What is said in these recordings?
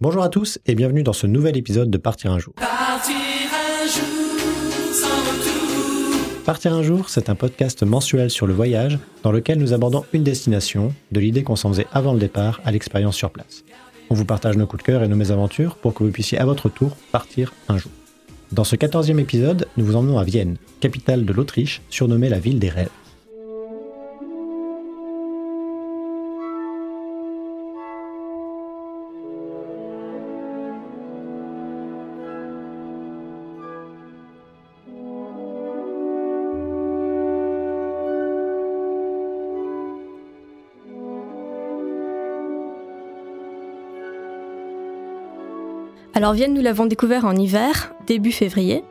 Bonjour à tous et bienvenue dans ce nouvel épisode de Partir un jour. Partir un jour sans retour. Partir un jour, c'est un podcast mensuel sur le voyage dans lequel nous abordons une destination, de l'idée qu'on s'en faisait avant le départ à l'expérience sur place. On vous partage nos coups de cœur et nos mésaventures pour que vous puissiez à votre tour partir un jour. Dans ce quatorzième épisode, nous vous emmenons à Vienne, capitale de l'Autriche, surnommée la ville des rêves. Alors Vienne, nous l'avons découvert en hiver, début février.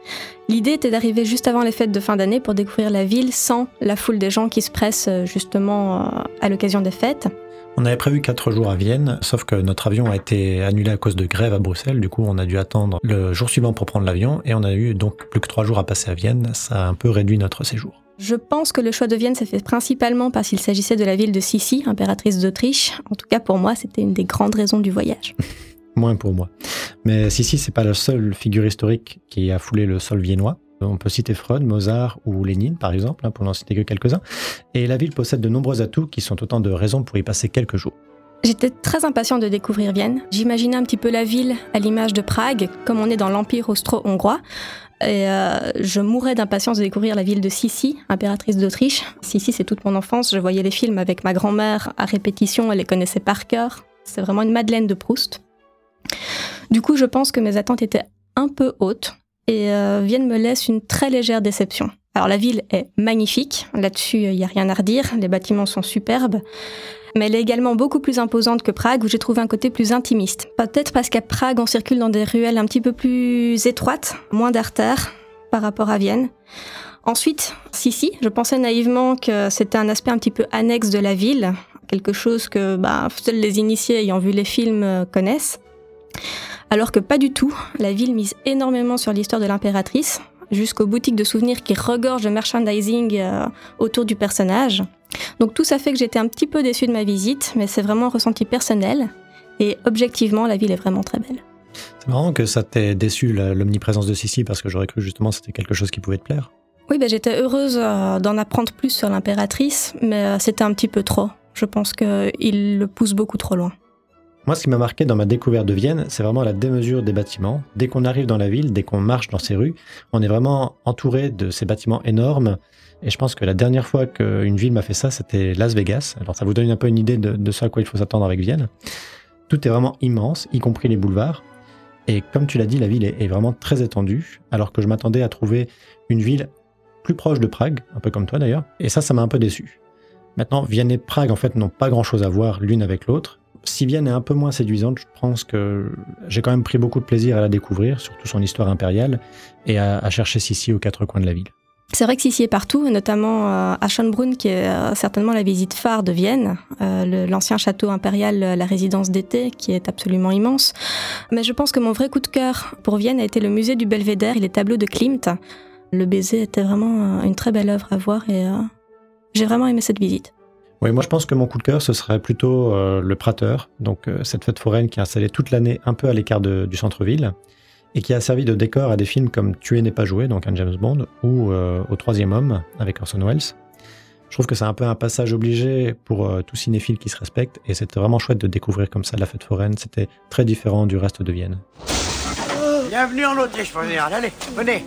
L'idée était d'arriver juste avant les fêtes de fin d'année pour découvrir la ville sans la foule des gens qui se pressent euh, justement euh, à l'occasion des fêtes. On avait prévu 4 jours à Vienne, sauf que notre avion a été annulé à cause de grève à Bruxelles. Du coup, on a dû attendre le jour suivant pour prendre l'avion et on a eu donc plus que 3 jours à passer à Vienne. Ça a un peu réduit notre séjour. Je pense que le choix de Vienne s'est fait principalement parce qu'il s'agissait de la ville de Sissi, impératrice d'Autriche. En tout cas, pour moi, c'était une des grandes raisons du voyage. Moins pour moi. Mais Sissi, c'est pas la seule figure historique qui a foulé le sol viennois. On peut citer Freud, Mozart ou Lénine, par exemple, hein, pour n'en citer que quelques-uns. Et la ville possède de nombreux atouts qui sont autant de raisons pour y passer quelques jours. J'étais très impatient de découvrir Vienne. J'imaginais un petit peu la ville à l'image de Prague, comme on est dans l'Empire austro-hongrois. Et euh, je mourais d'impatience de découvrir la ville de Sissi, impératrice d'Autriche. Sissi, c'est toute mon enfance. Je voyais les films avec ma grand-mère à répétition, elle les connaissait par cœur. C'est vraiment une Madeleine de Proust. Du coup, je pense que mes attentes étaient un peu hautes et euh, Vienne me laisse une très légère déception. Alors la ville est magnifique, là-dessus il n'y a rien à redire, les bâtiments sont superbes, mais elle est également beaucoup plus imposante que Prague où j'ai trouvé un côté plus intimiste. Peut-être parce qu'à Prague on circule dans des ruelles un petit peu plus étroites, moins d'artères par rapport à Vienne. Ensuite, si si, je pensais naïvement que c'était un aspect un petit peu annexe de la ville, quelque chose que bah, seuls les initiés ayant vu les films euh, connaissent. Alors que pas du tout, la ville mise énormément sur l'histoire de l'impératrice, jusqu'aux boutiques de souvenirs qui regorgent de merchandising euh, autour du personnage. Donc tout ça fait que j'étais un petit peu déçue de ma visite, mais c'est vraiment un ressenti personnel. Et objectivement, la ville est vraiment très belle. C'est marrant que ça t'ait déçu l'omniprésence de Sissi parce que j'aurais cru justement que c'était quelque chose qui pouvait te plaire. Oui, ben, j'étais heureuse euh, d'en apprendre plus sur l'impératrice, mais euh, c'était un petit peu trop. Je pense qu'il le pousse beaucoup trop loin. Moi, ce qui m'a marqué dans ma découverte de Vienne, c'est vraiment la démesure des bâtiments. Dès qu'on arrive dans la ville, dès qu'on marche dans ces rues, on est vraiment entouré de ces bâtiments énormes. Et je pense que la dernière fois qu'une ville m'a fait ça, c'était Las Vegas. Alors ça vous donne un peu une idée de, ce à quoi il faut s'attendre avec Vienne. Tout est vraiment immense, y compris les boulevards. Et comme tu l'as dit, la ville est, est vraiment très étendue, alors que je m'attendais à trouver une ville plus proche de Prague, un peu comme toi d'ailleurs. Et ça, ça m'a un peu déçu. Maintenant, Vienne et Prague, en fait, n'ont pas grand-chose à voir l'une avec l'autre. Si Vienne est un peu moins séduisante, je pense que j'ai quand même pris beaucoup de plaisir à la découvrir, surtout son histoire impériale, et à, chercher Sissi aux quatre coins de la ville. C'est vrai que Sissi est partout, notamment euh, à Schönbrunn, qui est euh, certainement la visite phare de Vienne, euh, l'ancien château impérial, la résidence d'été, qui est absolument immense. Mais je pense que mon vrai coup de cœur pour Vienne a été le musée du Belvédère et les tableaux de Klimt. Le baiser était vraiment une très belle œuvre à voir et j'ai vraiment aimé cette visite. Oui, moi je pense que mon coup de cœur, ce serait plutôt euh, le Prater, donc euh, cette fête foraine qui est installée toute l'année un peu à l'écart du centre-ville, et qui a servi de décor à des films comme Tuer n'est pas joué, donc un James Bond, ou euh, Au troisième homme, avec Orson Welles. Je trouve que c'est un peu un passage obligé pour tout cinéphile qui se respecte, et c'était vraiment chouette de découvrir comme ça la fête foraine, c'était très différent du reste de Vienne. Bienvenue en Autriche. Allez, venez.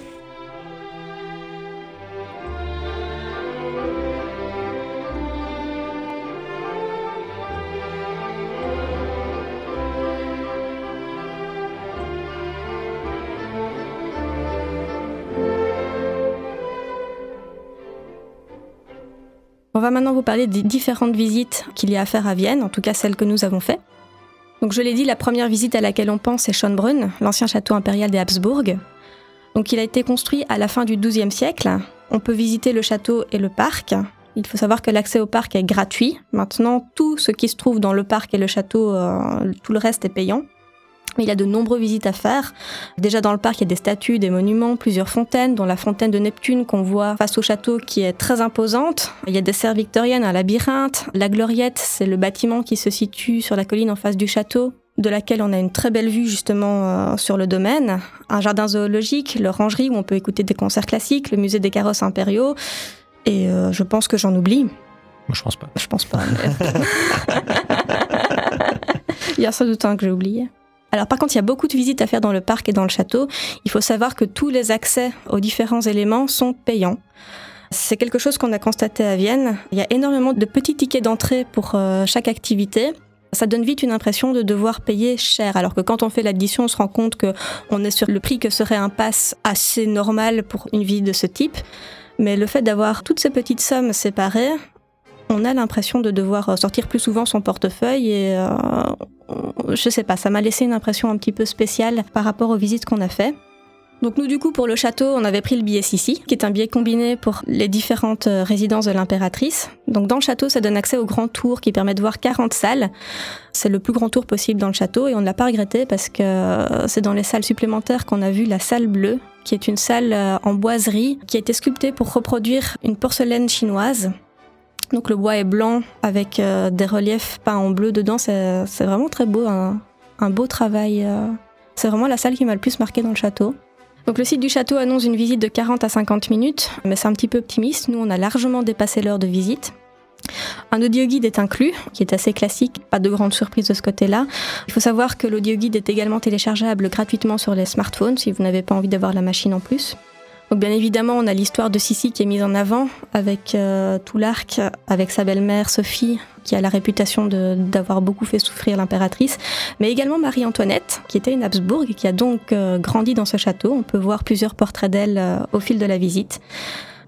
On va maintenant vous parler des différentes visites qu'il y a à faire à Vienne, en tout cas celles que nous avons faites. Donc je l'ai dit, la première visite à laquelle on pense c'est Schönbrunn, l'ancien château impérial des Habsbourg. Donc il a été construit à la fin du XIIe siècle. On peut visiter le château et le parc. Il faut savoir que l'accès au parc est gratuit. Maintenant, tout ce qui se trouve dans le parc et le château, euh, tout le reste est payant. Mais il y a de nombreuses visites à faire. Déjà dans le parc, il y a des statues, des monuments, plusieurs fontaines, dont la fontaine de Neptune qu'on voit face au château qui est très imposante. Il y a des serres victoriennes, un labyrinthe. La Gloriette, c'est le bâtiment qui se situe sur la colline en face du château. de laquelle on a une très belle vue justement euh, sur le domaine, un jardin zoologique, l'orangerie où on peut écouter des concerts classiques, le musée des carrosses impériaux, et euh, je pense que j'en oublie. Moi, je pense pas. Je pense pas. mais- il y a sans doute un que j'ai oublié. Alors par contre, il y a beaucoup de visites à faire dans le parc et dans le château. Il faut savoir que tous les accès aux différents éléments sont payants. C'est quelque chose qu'on a constaté à Vienne. Il y a énormément de petits tickets d'entrée pour euh, chaque activité. Ça donne vite une impression de devoir payer cher, alors que quand on fait l'addition, on se rend compte que on est sur le prix que serait un pass assez normal pour une visite de ce type. Mais le fait d'avoir toutes ces petites sommes séparées, on a l'impression de devoir sortir plus souvent son portefeuille et euh, je sais pas, ça m'a laissé une impression un petit peu spéciale par rapport aux visites qu'on a fait. Donc nous du coup pour le château, on avait pris le billet Sissi, qui est un billet combiné pour les différentes euh, résidences de l'impératrice. Donc dans le château, ça donne accès au grand tour qui permet de voir 40 salles. C'est le plus grand tour possible dans le château et on ne l'a pas regretté parce que euh, c'est dans les salles supplémentaires qu'on a vu la salle bleue, qui est une salle euh, en boiserie qui a été sculptée pour reproduire une porcelaine chinoise. Donc le bois est blanc avec euh, des reliefs peints en bleu dedans. C'est vraiment très beau, un, beau travail. euh. C'est vraiment la salle qui m'a le plus marqué dans le château. Donc le site du château annonce une visite de 40 à 50 minutes, mais c'est un petit peu optimiste. Nous, on a largement dépassé l'heure de visite. Un audioguide est inclus, qui est assez classique, pas de grande surprise de ce côté-là. Il faut savoir que l'audioguide est également téléchargeable gratuitement sur les smartphones si vous n'avez pas envie d'avoir la machine en plus. Donc bien évidemment, on a l'histoire de Sissi qui est mise en avant avec euh, tout l'arc, avec sa belle-mère Sophie, qui a la réputation d'avoir beaucoup fait souffrir l'impératrice, mais également Marie-Antoinette, qui était une Habsbourg et qui a donc euh, grandi dans ce château. On peut voir plusieurs portraits d'elle euh, au fil de la visite.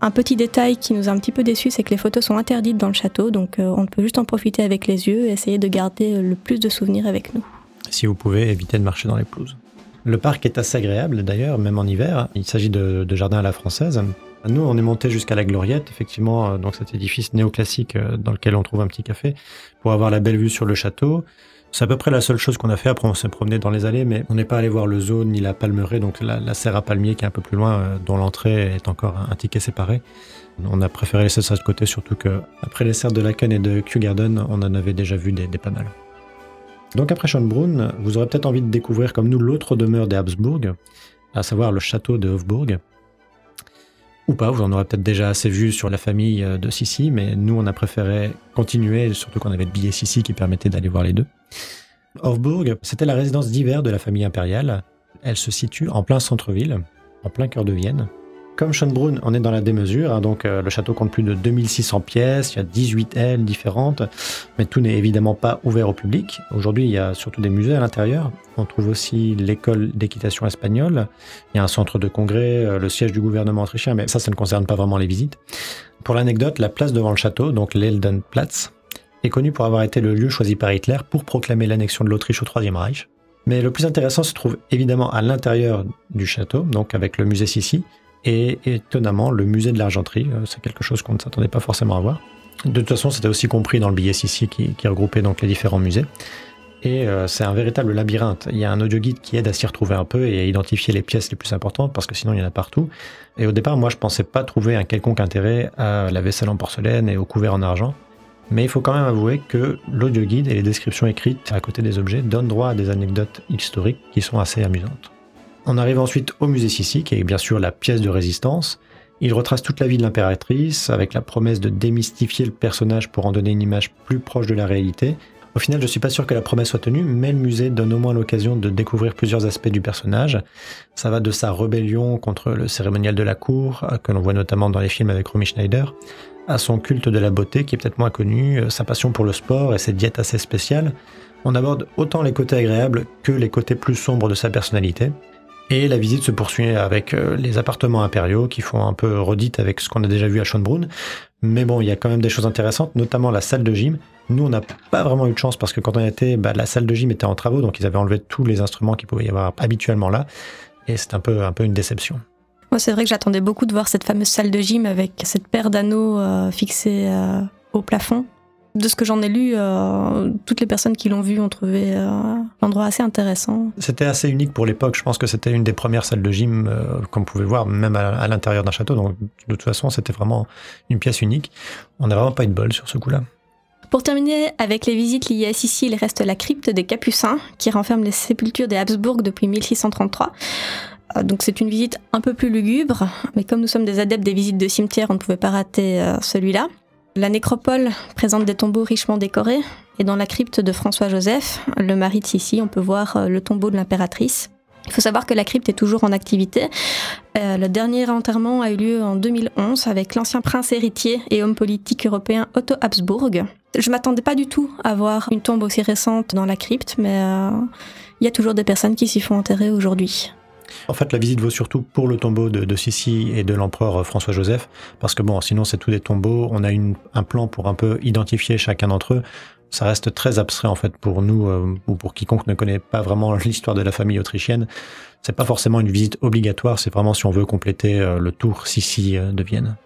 Un petit détail qui nous a un petit peu déçus, c'est que les photos sont interdites dans le château, donc euh, on peut juste en profiter avec les yeux et essayer de garder le plus de souvenirs avec nous. Si vous pouvez, évitez de marcher dans les pelouses. Le parc est assez agréable d'ailleurs, même en hiver. Il s'agit de, de jardins à la française. Nous, on est monté jusqu'à la Gloriette, effectivement, euh, donc cet édifice néoclassique euh, dans lequel on trouve un petit café, pour avoir la belle vue sur le château. C'est à peu près la seule chose qu'on a fait. Après, on s'est promené dans les allées, mais on n'est pas allé voir le zoo ni la palmeraie, donc la, la serre à palmier qui est un peu plus loin, euh, dont l'entrée est encore un, ticket séparé. On a préféré laisser ça de côté, surtout que après les serres de Laken et de Kew Garden, on en avait déjà vu des, des pas mal. Donc après Schönbrunn, vous aurez peut-être envie de découvrir comme nous l'autre demeure des Habsbourg, à savoir le château de Hofburg. Ou pas, vous en aurez peut-être déjà assez vu sur la famille euh, de Sissi, mais nous on a préféré continuer, surtout qu'on avait le billet Sissi qui permettait d'aller voir les deux. Hofburg, c'était la résidence d'hiver de la famille impériale. Elle se situe en plein centre-ville, en plein cœur de Vienne. Comme Schönbrunn, on est dans la démesure, hein, donc euh, le château compte plus de 2600 pièces, il y a 18 ailes différentes, mais tout n'est évidemment pas ouvert au public. Aujourd'hui, il y a surtout des musées à l'intérieur. On trouve aussi l'école d'équitation espagnole, il y a un centre de congrès, euh, le siège du gouvernement autrichien, mais ça, ça ne concerne pas vraiment les visites. Pour l'anecdote, la place devant le château, donc l'Eldenplatz, est connue pour avoir été le lieu choisi par Hitler pour proclamer l'annexion de l'Autriche au Troisième Reich. Mais le plus intéressant se trouve évidemment à l'intérieur du château, donc avec le musée Sissi, et étonnamment le musée de l'argenterie. Euh, C'est quelque chose qu'on ne s'attendait pas forcément à voir. De toute façon, c'était aussi compris dans le billet Sissi qui, regroupait donc les différents musées. Et euh, c'est un véritable labyrinthe. Il y a un audioguide qui aide à s'y retrouver un peu et à identifier les pièces les plus importantes parce que sinon il y en a partout. Et au départ, moi je pensais pas trouver un quelconque intérêt à la vaisselle en porcelaine et au couvert en argent. Mais il faut quand même avouer que l'audioguide et les descriptions écrites à côté des objets donnent droit à des anecdotes historiques qui sont assez amusantes. On arrive ensuite au musée Sissi, qui est bien sûr la pièce de résistance. Il retrace toute la vie de l'impératrice, avec la promesse de démystifier le personnage pour en donner une image plus proche de la réalité. Au final, je suis pas sûr que la promesse soit tenue, mais le musée donne au moins l'occasion de découvrir plusieurs aspects du personnage. Ça va de sa rébellion contre le cérémonial de la cour, euh, que l'on voit notamment dans les films avec Romy Schneider, à son culte de la beauté qui est peut-être moins connu, euh, sa passion pour le sport et ses diètes assez spéciales. On aborde autant les côtés agréables que les côtés plus sombres de sa personnalité. Et la visite se poursuit avec euh, les appartements impériaux qui font un peu redite avec ce qu'on a déjà vu à Schönbrunn. Mais bon, il y a quand même des choses intéressantes, notamment la salle de gym. Nous, on n'a pas vraiment eu de chance parce que quand on était, bah, la salle de gym était en travaux, donc ils avaient enlevé tous les instruments qu'il pouvait y avoir habituellement là. Et c'est un peu, un peu une déception. Moi, c'est vrai que j'attendais beaucoup de voir cette fameuse salle de gym avec cette paire d'anneaux euh, fixés euh, au plafond. De ce que j'en ai lu, euh, toutes les personnes qui l'ont vu ont trouvé euh, l'endroit assez intéressant. C'était assez unique pour l'époque. Je pense que c'était une des premières salles de gym euh, qu'on pouvait voir, même à, à l'intérieur d'un château. Donc, de toute façon, c'était vraiment une pièce unique. On n'a vraiment pas eu de bol sur ce coup-là. Pour terminer avec les visites liées à Sicile, il reste la crypte des Capucins, qui renferme les sépultures des Habsbourg depuis 1633. Euh, Donc c'est une visite un peu plus lugubre, mais comme nous sommes des adeptes des visites de cimetières, on ne pouvait pas rater euh, celui-là. La nécropole présente des tombeaux richement décorés, et dans la crypte de François-Joseph, le mari de Sissi, on peut voir euh, le tombeau de l'impératrice. Il faut savoir que la crypte est toujours en activité. Euh, le dernier enterrement a eu lieu en 2011 avec l'ancien prince héritier et homme politique européen Otto Habsburg. Je m'attendais pas du tout à voir une tombe aussi récente dans la crypte, mais euh, il y a toujours des personnes qui s'y font enterrer aujourd'hui. En fait, la visite vaut surtout pour le tombeau de, de Sissi et de l'empereur François-Joseph, parce que bon, sinon c'est tous des tombeaux. On a un plan pour un peu identifier chacun d'entre eux. Ça reste très abstrait en fait pour nous euh, ou pour quiconque ne connaît pas vraiment l'histoire de la famille autrichienne. C'est pas forcément une visite obligatoire. C'est vraiment si on veut compléter euh, le tour Sissi euh, de Vienne.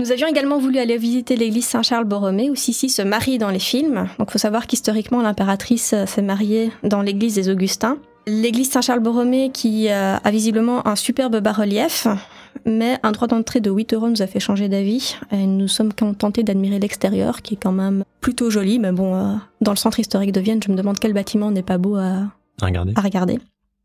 Nous avions également voulu aller visiter l'église Saint-Charles-Borromée où Sissi se marie dans les films. Donc, faut savoir qu'historiquement, l'impératrice euh, s'est mariée dans l'église des Augustins. L'église Saint-Charles-Borromée qui euh, a visiblement un superbe bas-relief, mais un droit d'entrée de 8 euros nous a fait changer d'avis. Et nous sommes contentés d'admirer l'extérieur qui est quand même plutôt joli. Mais bon, euh, dans le centre historique de Vienne, je me demande quel bâtiment n'est pas beau à, regarder.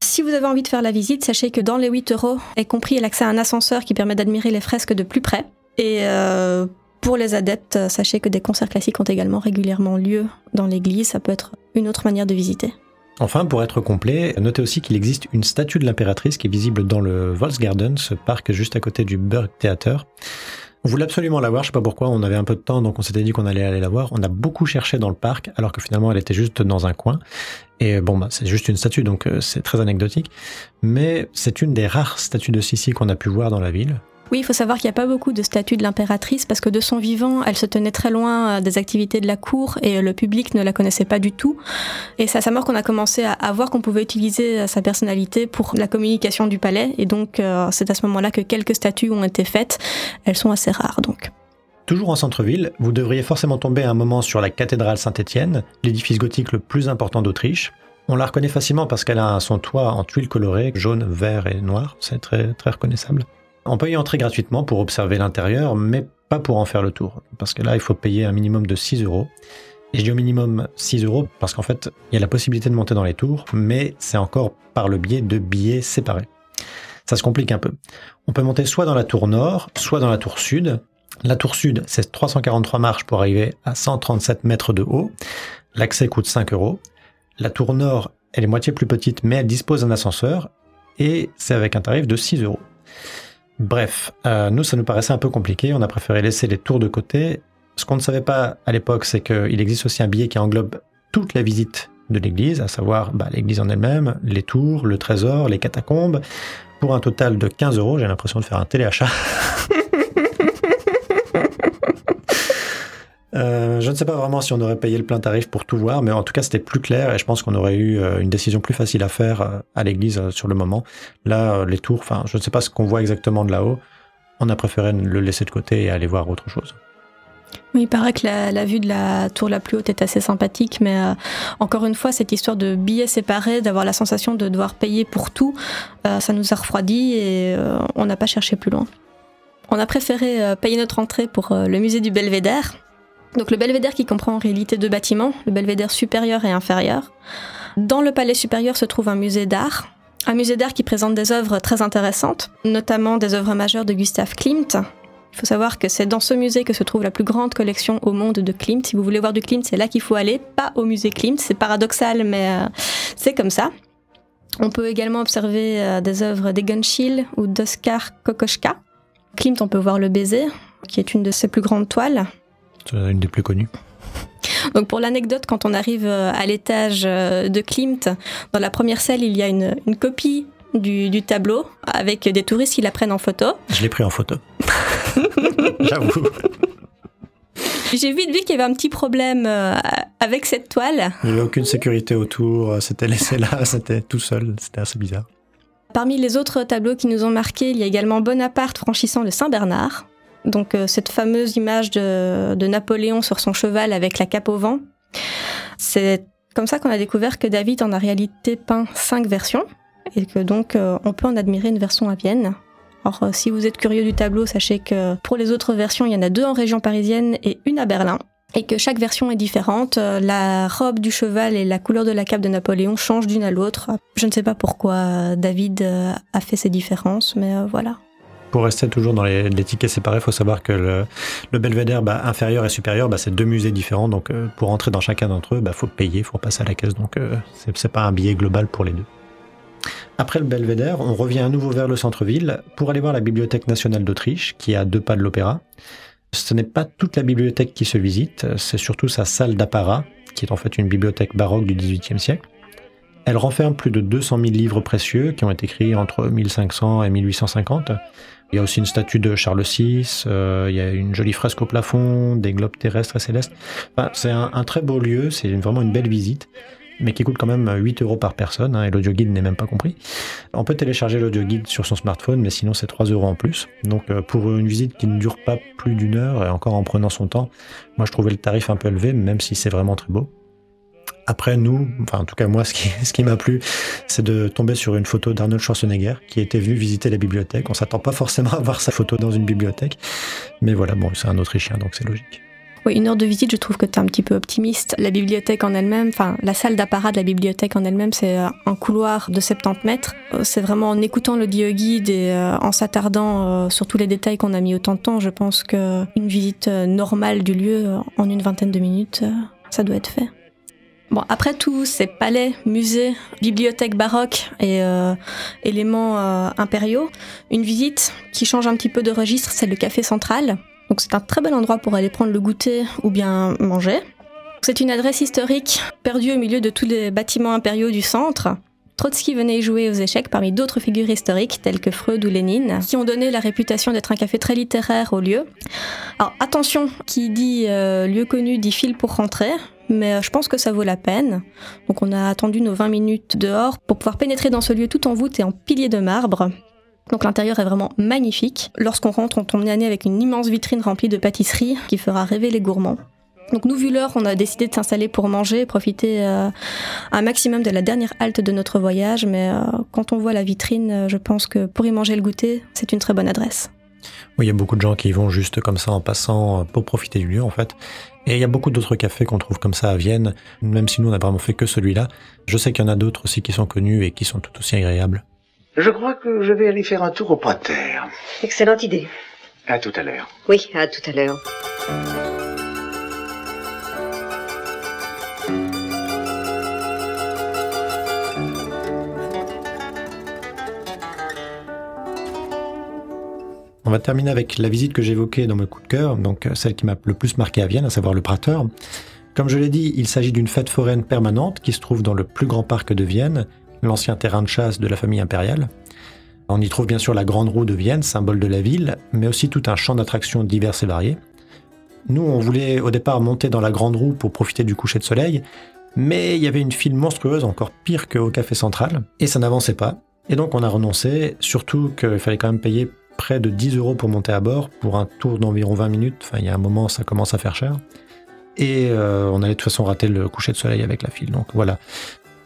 Si vous avez envie de faire la visite, sachez que dans les 8 euros est compris l'accès à un ascenseur qui permet d'admirer les fresques de plus près. Et euh, pour les adeptes, sachez que des concerts classiques ont également régulièrement lieu dans l'église. Ça peut être une autre manière de visiter. Enfin, pour être complet, notez aussi qu'il existe une statue de l'impératrice qui est visible dans le Volksgarten, ce parc juste à côté du Burgtheater. On voulait absolument la voir, je sais pas pourquoi, on avait un peu de temps, donc on s'était dit qu'on allait aller la voir. On a beaucoup cherché dans le parc, alors que finalement elle était juste dans un coin. Et bon, bah, c'est juste une statue, donc euh, c'est très anecdotique. Mais c'est une des rares statues de Sissi qu'on a pu voir dans la ville. Oui, il faut savoir qu'il n'y a pas beaucoup de statues de l'impératrice parce que de son vivant, elle se tenait très loin euh, des activités de la cour et euh, le public ne la connaissait pas du tout. Et c'est à sa mort qu'on a commencé à, à voir qu'on pouvait utiliser euh, sa personnalité pour la communication du palais. Et donc, c'est à ce moment-là que quelques statues ont été faites. Elles sont assez rares, donc. Toujours en centre-ville, vous devriez forcément tomber un moment sur la cathédrale Saint-Étienne, l'édifice gothique le plus important d'Autriche. On la reconnaît facilement parce qu'elle a son toit en tuiles colorées, jaune, vert et noir. C'est très, très reconnaissable. On peut y entrer gratuitement pour observer l'intérieur, mais pas pour en faire le tour. Parce que là, il faut payer un minimum de 6 euros. Et je dis au minimum 6 euros parce qu'en fait, il y a la possibilité de monter dans les tours, mais c'est encore par le biais de billets séparés. Ça se complique un peu. On peut monter soit dans la tour nord, soit dans la tour sud. La tour sud, c'est 343 marches pour arriver à 137 mètres de haut. L'accès coûte 5 euros. La tour nord, elle est moitié plus petite, mais elle dispose d'un ascenseur. Et c'est avec un tarif de 6 euros. Bref, euh, nous, ça nous paraissait un peu compliqué. On a préféré laisser les tours de côté. Ce qu'on ne savait pas à l'époque, c'est qu'il existe aussi un billet qui englobe toute la visite de l'église, à savoir bah, l'église en elle-même, les tours, le trésor, les catacombes, pour un total de 15 euros. J'ai l'impression de faire un téléachat. Euh, je ne sais pas vraiment si on aurait payé le plein tarif pour tout voir, mais en tout cas c'était plus clair et je pense qu'on aurait eu euh, une décision plus facile à faire euh, à l'église sur le moment. Là, les tours, enfin, je ne sais pas ce qu'on voit exactement de là-haut. On a préféré le laisser de côté et aller voir autre chose. Oui, il paraît que la, vue de la tour la plus haute est assez sympathique, mais encore une fois, cette histoire de billets séparés, d'avoir la sensation de devoir payer pour tout, ça nous a refroidi et on n'a pas cherché plus loin. On a préféré payer notre entrée pour le musée du Belvédère. Donc le Belvédère qui comprend en réalité deux bâtiments, le Belvédère supérieur et inférieur. Dans le palais supérieur se trouve un musée d'art, un musée d'art qui présente des œuvres très intéressantes, notamment des œuvres majeures de Gustav Klimt, il faut savoir que c'est dans ce musée que se trouve la plus grande collection au monde de Klimt. Si vous voulez voir du Klimt, c'est là qu'il faut aller, pas au musée Klimt. C'est paradoxal, mais euh, c'est comme ça. On peut également observer euh, des œuvres d'Egon ou d'Oskar Kokoschka. Klimt, on peut voir le baiser, qui est une de ses plus grandes toiles. C'est une des plus connues. Donc pour l'anecdote, quand on arrive euh, à l'étage euh, de Klimt, dans la première salle, il y a une, une copie du, du tableau avec des touristes qui la prennent en photo. Je l'ai pris en photo. J'avoue. J'ai vite vu qu'il y avait un petit problème euh, avec cette toile. Il n'y avait aucune sécurité autour. C'était laissé là, c'était tout seul. C'était assez bizarre. Parmi les autres tableaux qui nous ont marqués, il y a également Bonaparte franchissant le Saint-Bernard. Donc euh, cette fameuse image de, de Napoléon sur son cheval avec la cape au vent. C'est comme ça qu'on a découvert que David en a réalité peint cinq versions et que donc euh, on peut en admirer une version à Vienne. Alors euh, si vous êtes curieux du tableau, sachez que pour les autres versions, il y en a deux en région parisienne et une à Berlin. et que chaque version est différente. Euh, La robe du cheval et la couleur de la cape de Napoléon changent d'une à l'autre. Je ne sais pas pourquoi David a fait ces différences, mais voilà. Pour rester toujours dans les, tickets séparés, il faut savoir que le, le belvédère bah, inférieur et supérieur, bah, c'est deux musées différents. Donc, euh, pour entrer dans chacun d'entre eux, il faut payer, il faut passer à la caisse. Donc, euh, c'est pas un billet global pour les deux. Après le belvédère, on revient à nouveau vers le centre-ville pour aller voir la Bibliothèque nationale d'Autriche, qui est à deux pas de l'opéra. Ce n'est pas toute la bibliothèque qui se visite, c'est surtout sa salle d'apparat, qui est en fait une bibliothèque baroque du XVIIIe siècle. Elle renferme plus de 200 000 livres précieux qui ont été écrits entre 1500 et 1850. Il y a aussi une statue de Charles VI, euh, il y a une jolie fresque au plafond, des globes terrestres et célestes. Enfin, c'est un, très beau lieu, c'est vraiment une belle visite, mais qui coûte quand même 8 euros par personne, hein, et l'audio guide n'est même pas compris. On peut télécharger l'audio guide sur son smartphone, mais sinon c'est 3 euros en plus. Donc euh, pour une visite qui ne dure pas plus d'une heure, et encore en prenant son temps, moi je trouvais le tarif un peu élevé, même si c'est vraiment très beau. Après, nous, enfin en tout cas moi, ce qui, ce qui m'a plu, c'est de tomber sur une photo d'Arnold Schwarzenegger qui était venu visiter la bibliothèque. On s'attend pas forcément à voir sa photo dans une bibliothèque, mais voilà, bon, c'est un Autrichien, donc c'est logique. Oui, une heure de visite, je trouve que tu es un petit peu optimiste. La bibliothèque en elle-même, enfin la salle d'apparat de la bibliothèque en elle-même, c'est euh, un couloir de 70 mètres. Euh, C'est vraiment en écoutant le guide et euh, en s'attardant sur tous les détails qu'on a mis autant de temps, je pense que une visite normale du lieu en une vingtaine de minutes, ça doit être fait. Bon, après tous ces palais, musées, bibliothèques baroques et euh, éléments euh, impériaux, une visite qui change un petit peu de registre, c'est le café central. Donc c'est un très bel endroit pour aller prendre le goûter ou bien manger. C'est une adresse historique perdue au milieu de tous les bâtiments impériaux du centre. Trotsky venait jouer aux échecs parmi d'autres figures historiques telles que Freud ou Lénine, qui ont donné la réputation d'être un café très littéraire au lieu. Alors attention, qui dit euh, lieu connu dit fil pour rentrer, mais euh, je pense que ça vaut la peine. Donc on a attendu nos 20 minutes dehors pour pouvoir pénétrer dans ce lieu tout en voûte et en piliers de marbre. Donc l'intérieur est vraiment magnifique. Lorsqu'on rentre, on tombe nez à nez avec une immense vitrine remplie de pâtisseries qui fera rêver les gourmands. Donc nous, vu l'heure, on a décidé de s'installer pour manger, profiter euh, un maximum de la dernière halte de notre voyage. Mais euh, quand on voit la vitrine, euh, je pense que pour y manger le goûter, c'est une très bonne adresse. Oui, il y a beaucoup de gens qui y vont juste comme ça en passant pour profiter du lieu en fait. Et il y a beaucoup d'autres cafés qu'on trouve comme ça à Vienne, même si nous on n'a vraiment fait que celui-là. Je sais qu'il y en a d'autres aussi qui sont connus et qui sont tout aussi agréables. Je crois que je vais aller faire un tour au Prater. Excellente idée. À tout à l'heure. Oui, à tout à l'heure. On va terminer avec la visite que j'évoquais dans mes coups de cœur, donc euh, celle qui m'a le plus marqué à Vienne, à savoir le Prater. Comme je l'ai dit, il s'agit d'une fête foraine permanente qui se trouve dans le plus grand parc de Vienne, l'ancien terrain de chasse de la famille impériale. On y trouve bien sûr la Grande Roue de Vienne, symbole de la ville, mais aussi tout un champ d'attractions diverses et variées. Nous, on voulait au départ monter dans la Grande Roue pour profiter du coucher de soleil, mais il y avait une file monstrueuse, encore pire qu'au Café Central, et ça n'avançait pas. Et donc on a renoncé, surtout qu'il fallait quand même payer près de 10 euros pour monter à bord, pour un tour d'environ 20 minutes, enfin il y a un moment ça commence à faire cher. Et euh, on allait de toute façon rater le coucher de soleil avec la file, donc voilà.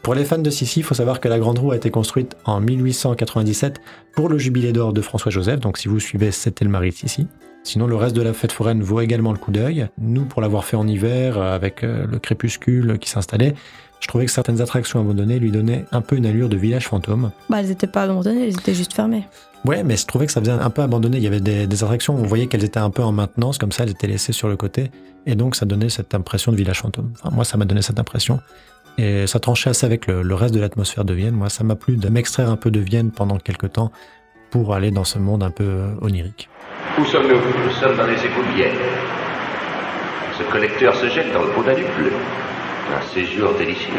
Pour les fans de Sissi, il faut savoir que la Grande Roue a été construite en 1897 pour le jubilé d'or de François-Joseph, donc si vous suivez, c'était le mari de Sissi. Sinon, le reste de la fête foraine vaut également le coup d'œil. Nous, pour l'avoir fait en hiver, euh, avec euh, le crépuscule qui s'installait, je trouvais que certaines attractions abandonnées lui donnaient un peu une allure de village fantôme. Bah, elles n'étaient pas abandonnées, elles étaient juste fermées. Ouais, mais je trouvais que ça faisait un peu abandonné. Il y avait des, des attractions on voyait qu'elles étaient un peu en maintenance, comme ça, elles étaient laissées sur le côté. Et donc, ça donnait cette impression de village fantôme. Enfin, moi, ça m'a donné cette impression. Et ça tranchait assez avec le, reste de l'atmosphère de Vienne. Moi, ça m'a plu de m'extraire un peu de Vienne pendant quelques temps pour aller dans ce monde un peu euh, onirique. Où sommes-nous? Nous sommes dans les égouts de Vienne. Ce collecteur se jette dans le pot d'Aduple. Un séjour délicieux.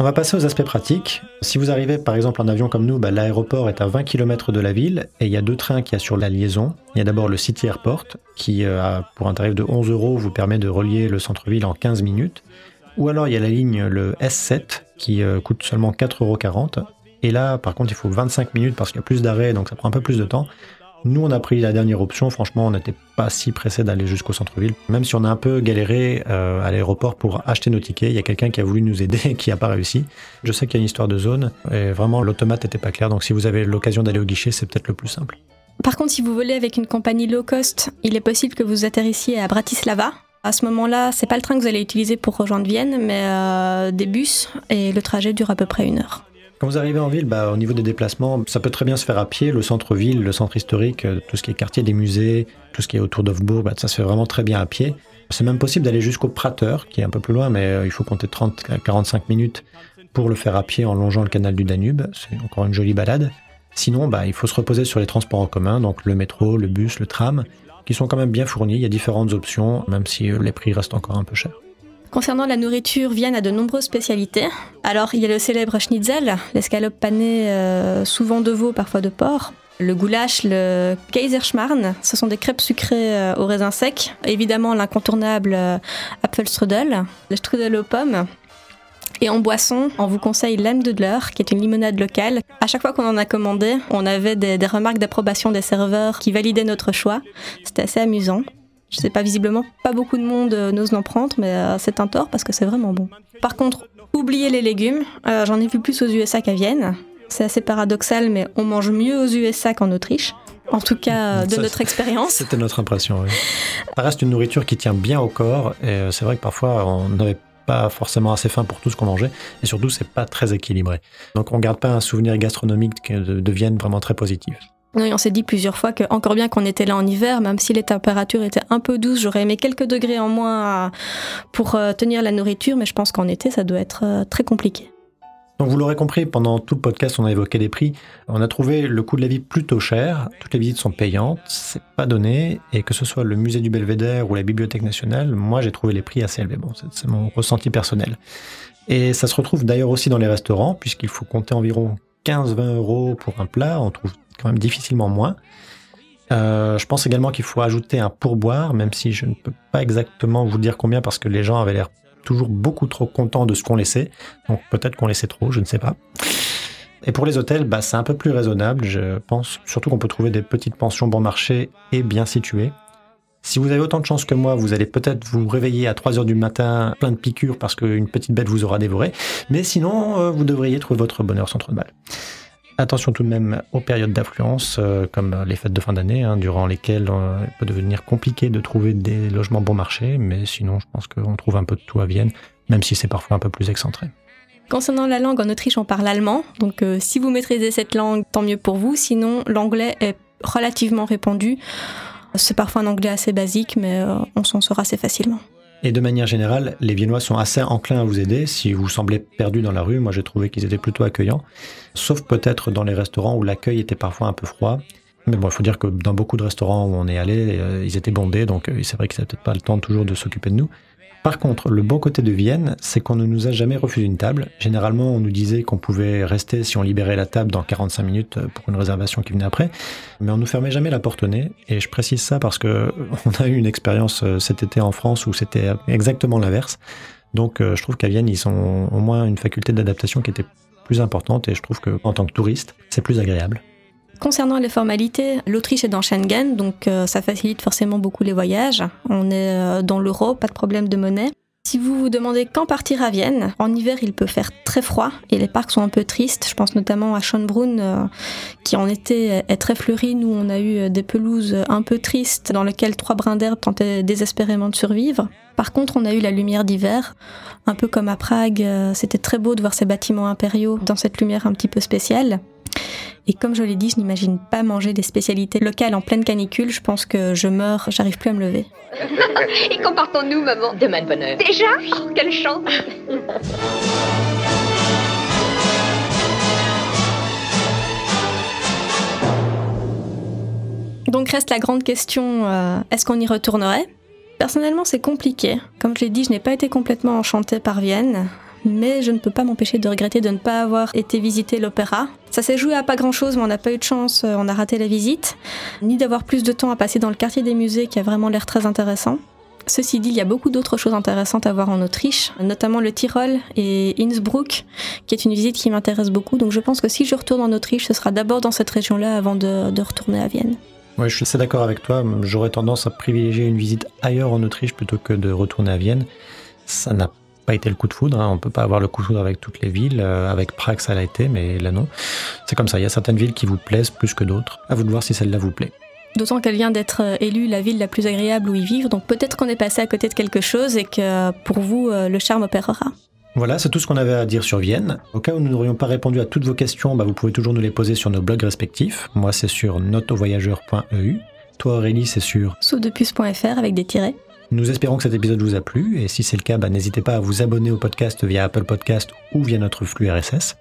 On va passer aux aspects pratiques. Si vous arrivez par exemple en avion comme nous, bah, l'aéroport est à 20 km de la ville et il y a deux trains qui assurent la liaison. Il y a d'abord le City Airport qui, euh, pour un tarif de 11 euros, vous permet de relier le centre-ville en 15 minutes. Ou alors il y a la ligne le S7 qui euh, coûte seulement 4,40 euros. Et là, par contre, il faut 25 minutes parce qu'il y a plus d'arrêts, donc ça prend un peu plus de temps. Nous, on a pris la dernière option. Franchement, on n'était pas si pressé d'aller jusqu'au centre-ville. Même si on a un peu galéré euh, à l'aéroport pour acheter nos tickets, il y a quelqu'un qui a voulu nous aider et qui n'a pas réussi. Je sais qu'il y a une histoire de zone et vraiment l'automate n'était pas clair. Donc si vous avez l'occasion d'aller au guichet, c'est peut-être le plus simple. Par contre, si vous volez avec une compagnie low cost, il est possible que vous atterrissiez à Bratislava. À ce moment-là, c'est pas le train que vous allez utiliser pour rejoindre Vienne, mais euh, des bus et le trajet dure à peu près une heure. Quand vous arrivez en ville, bah, au niveau des déplacements, ça peut très bien se faire à pied. Le centre-ville, le centre historique, euh, tout ce qui est quartier des musées, tout ce qui est autour d'Ofbourg, bah, ça se fait vraiment très bien à pied. C'est même possible d'aller jusqu'au Prater, qui est un peu plus loin, mais euh, il faut compter 30 à 45 minutes pour le faire à pied en longeant le canal du Danube. C'est encore une jolie balade. Sinon, bah, il faut se reposer sur les transports en commun, donc le métro, le bus, le tram, qui sont quand même bien fournis. Il y a différentes options, même si euh, les prix restent encore un peu chers. Concernant la nourriture, Vienne a de nombreuses spécialités. Alors, il y a le célèbre schnitzel, l'escalope panée, euh, souvent de veau, parfois de porc. Le goulash, le Kaiserschmarrn, ce sont des crêpes sucrées euh, au raisin sec. Évidemment, l'incontournable euh, Apfelstrudel, le strudel aux pommes. Et en boisson, on vous conseille l'Emdudler, qui est une limonade locale. À chaque fois qu'on en a commandé, on avait des, des remarques d'approbation des serveurs qui validaient notre choix. C'était assez amusant. Je sais pas, visiblement, pas beaucoup de monde euh, n'ose l'en prendre, mais euh, c'est un tort parce que c'est vraiment bon. Par contre, oubliez les légumes. Euh, J'en ai vu plus aux USA qu'à Vienne. C'est assez paradoxal, mais on mange mieux aux USA qu'en Autriche. En tout cas, de Ça, notre expérience. C'était notre impression, oui. Ça reste une nourriture qui tient bien au corps, et c'est vrai que parfois, on n'avait pas forcément assez faim pour tout ce qu'on mangeait, et surtout, c'est pas très équilibré. Donc, on garde pas un souvenir gastronomique de, de Vienne vraiment très positif. On s'est dit plusieurs fois que, encore bien qu'on était là en hiver, même si les températures étaient un peu douces, j'aurais aimé quelques degrés en moins pour euh, tenir la nourriture, mais je pense qu'en été, ça doit être euh, très compliqué. Donc vous l'aurez compris, pendant tout le podcast, on a évoqué les prix. On a trouvé le coût de la vie plutôt cher. Toutes les visites sont payantes, c'est pas donné. Et que ce soit le musée du Belvédère ou la Bibliothèque nationale, moi j'ai trouvé les prix assez élevés. Bon, c'est mon ressenti personnel. Et ça se retrouve d'ailleurs aussi dans les restaurants, puisqu'il faut compter environ 15-20 euros pour un plat. On trouve quand même difficilement moins. Euh, je pense également qu'il faut ajouter un pourboire, même si je ne peux pas exactement vous dire combien, parce que les gens avaient l'air toujours beaucoup trop contents de ce qu'on laissait. Donc peut-être qu'on laissait trop, je ne sais pas. Et pour les hôtels, bah, c'est un peu plus raisonnable, je pense. Surtout qu'on peut trouver des petites pensions bon marché et bien situées. Si vous avez autant de chance que moi, vous allez peut-être vous réveiller à 3 heures du matin plein de piqûres parce qu'une petite bête vous aura dévoré. Mais sinon, euh, vous devriez trouver votre bonheur sans trop de mal. Attention tout de même aux périodes d'affluence, euh, comme les fêtes de fin d'année, hein, durant lesquelles euh, il peut devenir compliqué de trouver des logements bon marché. Mais sinon, je pense qu'on trouve un peu de tout à Vienne, même si c'est parfois un peu plus excentré. Concernant la langue, en Autriche, on parle allemand. Donc, euh, si vous maîtrisez cette langue, tant mieux pour vous. Sinon, l'anglais est relativement répandu. C'est parfois un anglais assez basique, mais on s'en sort assez facilement. Et de manière générale, les Viennois sont assez enclins à vous aider. Si vous semblez perdu dans la rue, moi j'ai trouvé qu'ils étaient plutôt accueillants. Sauf peut-être dans les restaurants où l'accueil était parfois un peu froid. Mais bon, il faut dire que dans beaucoup de restaurants où on est allé, euh, ils étaient bondés, donc euh, c'est vrai qu'ils n'avaient peut-être pas le temps toujours de s'occuper de nous. Par contre, le bon côté de Vienne, c'est qu'on ne nous a jamais refusé une table. Généralement, on nous disait qu'on pouvait rester si on libérait la table dans 45 minutes euh, pour une réservation qui venait après. Mais on nous fermait jamais la porte au nez. Et je précise ça parce que on a eu une expérience euh, cet été en France où c'était exactement l'inverse. Donc, euh, je trouve qu'à Vienne, ils ont au moins une faculté d'adaptation qui était plus importante. Et je trouve que en tant que touriste, c'est plus agréable. Concernant les formalités, l'Autriche est dans Schengen, donc euh, ça facilite forcément beaucoup les voyages. On est euh, dans l'euro, pas de problème de monnaie. Si vous vous demandez quand partir à Vienne, en hiver il peut faire très froid et les parcs sont un peu tristes. Je pense notamment à Schönbrunn euh, qui en été est très fleuri. Nous on a eu euh, des pelouses un peu tristes dans lesquelles trois brins d'herbe tentaient désespérément de survivre. Par contre on a eu la lumière d'hiver, un peu comme à Prague. C'était très beau de voir ces bâtiments impériaux dans cette lumière un petit peu spéciale. Et comme je l'ai dit, je n'imagine pas manger des spécialités locales en pleine canicule. Je pense que je meurs, j'arrive plus à me lever. Et quand partons-nous, maman Demain de bonne heure. Déjà? Oh, quelle chance Donc reste la grande question, euh, est-ce qu'on y retournerait? Personnellement, c'est compliqué. Comme je l'ai dit, je n'ai pas été complètement enchantée par Vienne, mais je ne peux pas m'empêcher de regretter de ne pas avoir été visiter l'opéra. Ça s'est joué à pas grand-chose, mais on n'a pas eu de chance, euh, on a raté la visite, ni d'avoir plus de temps à passer dans le quartier des musées qui a vraiment l'air très intéressant. Ceci dit, il y a beaucoup d'autres choses intéressantes à voir en Autriche, notamment le Tyrol et Innsbruck, qui est une visite qui m'intéresse beaucoup. Donc je pense que si je retourne en Autriche, ce sera d'abord dans cette région-là avant de, retourner à Vienne. Ouais, je suis assez d'accord avec toi. J'aurais tendance à privilégier une visite ailleurs en Autriche plutôt que de retourner à Vienne. Ça n'a pas été le coup de foudre. Hein. On peut pas avoir le coup de foudre avec toutes les villes. Euh, avec Prague, ça l'a été, mais là non. C'est comme ça. Il y a certaines villes qui vous plaisent plus que d'autres. À vous de voir si celle-là vous plaît. D'autant qu'elle vient d'être euh, élue la ville la plus agréable où y vivre, donc peut-être qu'on est passé à côté de quelque chose et que pour vous, euh, le charme opérera. Voilà, c'est tout ce qu'on avait à dire sur Vienne. Au cas où nous n'aurions pas répondu à toutes vos questions, bah, vous pouvez toujours nous les poser sur nos blogs respectifs. Moi, c'est sur notovoyageur.eu. Toi, Aurélie, c'est sur Soupdepuce.fr avec des tirets. Nous espérons que cet épisode vous a plu, et si c'est le cas, bah, n'hésitez pas à vous abonner au podcast via Apple Podcast ou via notre flux RSS.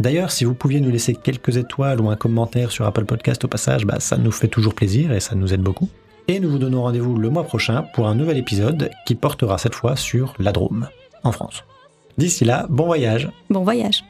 D'ailleurs, si vous pouviez nous laisser quelques étoiles ou un commentaire sur Apple Podcast au passage, bah, ça nous fait toujours plaisir et ça nous aide beaucoup. Et nous vous donnons rendez-vous le mois prochain pour un nouvel épisode qui portera cette fois sur la Drôme, en France. D'ici là, bon voyage Bon voyage.